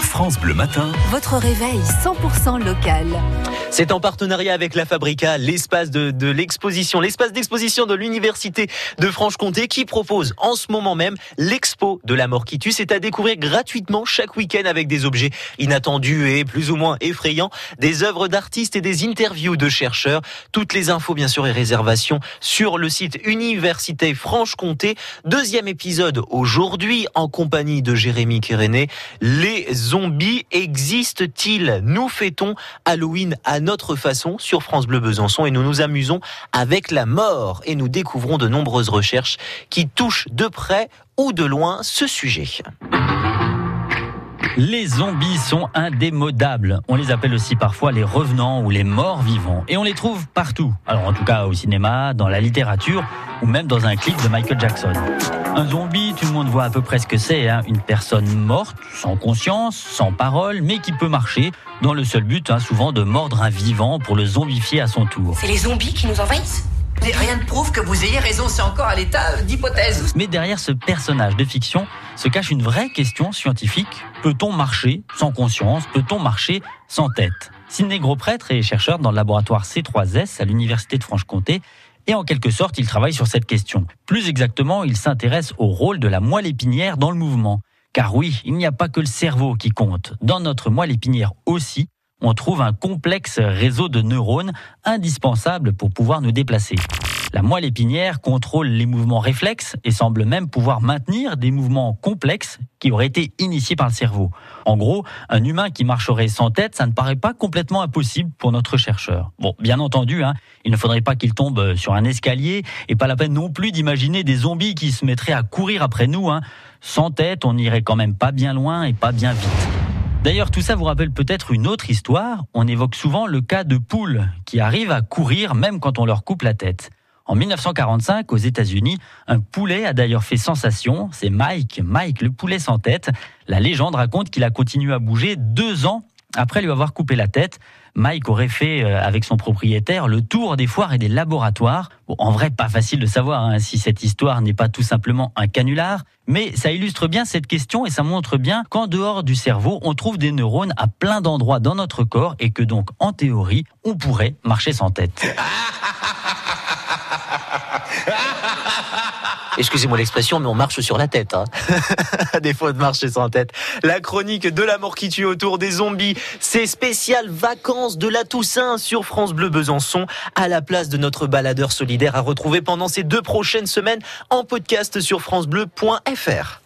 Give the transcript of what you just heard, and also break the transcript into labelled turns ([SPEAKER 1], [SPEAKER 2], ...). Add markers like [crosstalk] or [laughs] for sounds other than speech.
[SPEAKER 1] France Bleu Matin.
[SPEAKER 2] Votre réveil 100% local.
[SPEAKER 3] C'est en partenariat avec la Fabrica, l'espace de, de l'exposition, l'espace d'exposition de l'Université de Franche-Comté qui propose en ce moment même l'expo de la mort qui tue. C'est à découvrir gratuitement chaque week-end avec des objets inattendus et plus ou moins effrayants, des œuvres d'artistes et des interviews de chercheurs. Toutes les infos, bien sûr, et réservations sur le site Université Franche-Comté. Deuxième épisode aujourd'hui en compagnie de Jérémy Kéréné. Les zombies existent-ils Nous fêtons Halloween à notre façon sur France Bleu Besançon et nous nous amusons avec la mort et nous découvrons de nombreuses recherches qui touchent de près ou de loin ce sujet.
[SPEAKER 4] Les zombies sont indémodables. On les appelle aussi parfois les revenants ou les morts vivants. Et on les trouve partout. Alors en tout cas au cinéma, dans la littérature ou même dans un clip de Michael Jackson. Un zombie, tout le monde voit à peu près ce que c'est. Hein. Une personne morte, sans conscience, sans parole, mais qui peut marcher, dans le seul but hein, souvent de mordre un vivant pour le zombifier à son tour.
[SPEAKER 5] C'est les zombies qui nous envahissent? Rien ne prouve que vous ayez raison, c'est encore à l'état d'hypothèse.
[SPEAKER 4] Mais derrière ce personnage de fiction se cache une vraie question scientifique. Peut-on marcher sans conscience? Peut-on marcher sans tête? Sidney Gros-Prêtre est chercheur dans le laboratoire C3S à l'Université de Franche-Comté et en quelque sorte, il travaille sur cette question. Plus exactement, il s'intéresse au rôle de la moelle épinière dans le mouvement. Car oui, il n'y a pas que le cerveau qui compte. Dans notre moelle épinière aussi, on trouve un complexe réseau de neurones indispensable pour pouvoir nous déplacer. La moelle épinière contrôle les mouvements réflexes et semble même pouvoir maintenir des mouvements complexes qui auraient été initiés par le cerveau. En gros, un humain qui marcherait sans tête, ça ne paraît pas complètement impossible pour notre chercheur. Bon, bien entendu, hein, il ne faudrait pas qu'il tombe sur un escalier et pas la peine non plus d'imaginer des zombies qui se mettraient à courir après nous. Hein. Sans tête, on n'irait quand même pas bien loin et pas bien vite. D'ailleurs, tout ça vous rappelle peut-être une autre histoire. On évoque souvent le cas de poules qui arrivent à courir même quand on leur coupe la tête. En 1945, aux États-Unis, un poulet a d'ailleurs fait sensation. C'est Mike, Mike, le poulet sans tête. La légende raconte qu'il a continué à bouger deux ans après lui avoir coupé la tête. Mike aurait fait euh, avec son propriétaire le tour des foires et des laboratoires. En vrai, pas facile de savoir hein, si cette histoire n'est pas tout simplement un canular, mais ça illustre bien cette question et ça montre bien qu'en dehors du cerveau, on trouve des neurones à plein d'endroits dans notre corps et que donc, en théorie, on pourrait marcher sans tête. [laughs]
[SPEAKER 3] Excusez-moi l'expression, mais on marche sur la tête. Hein. [laughs] à défaut de marcher sans tête. La chronique de la mort qui tue autour des zombies, c'est spécial vacances de la Toussaint sur France Bleu Besançon, à la place de notre baladeur solidaire à retrouver pendant ces deux prochaines semaines en podcast sur francebleu.fr.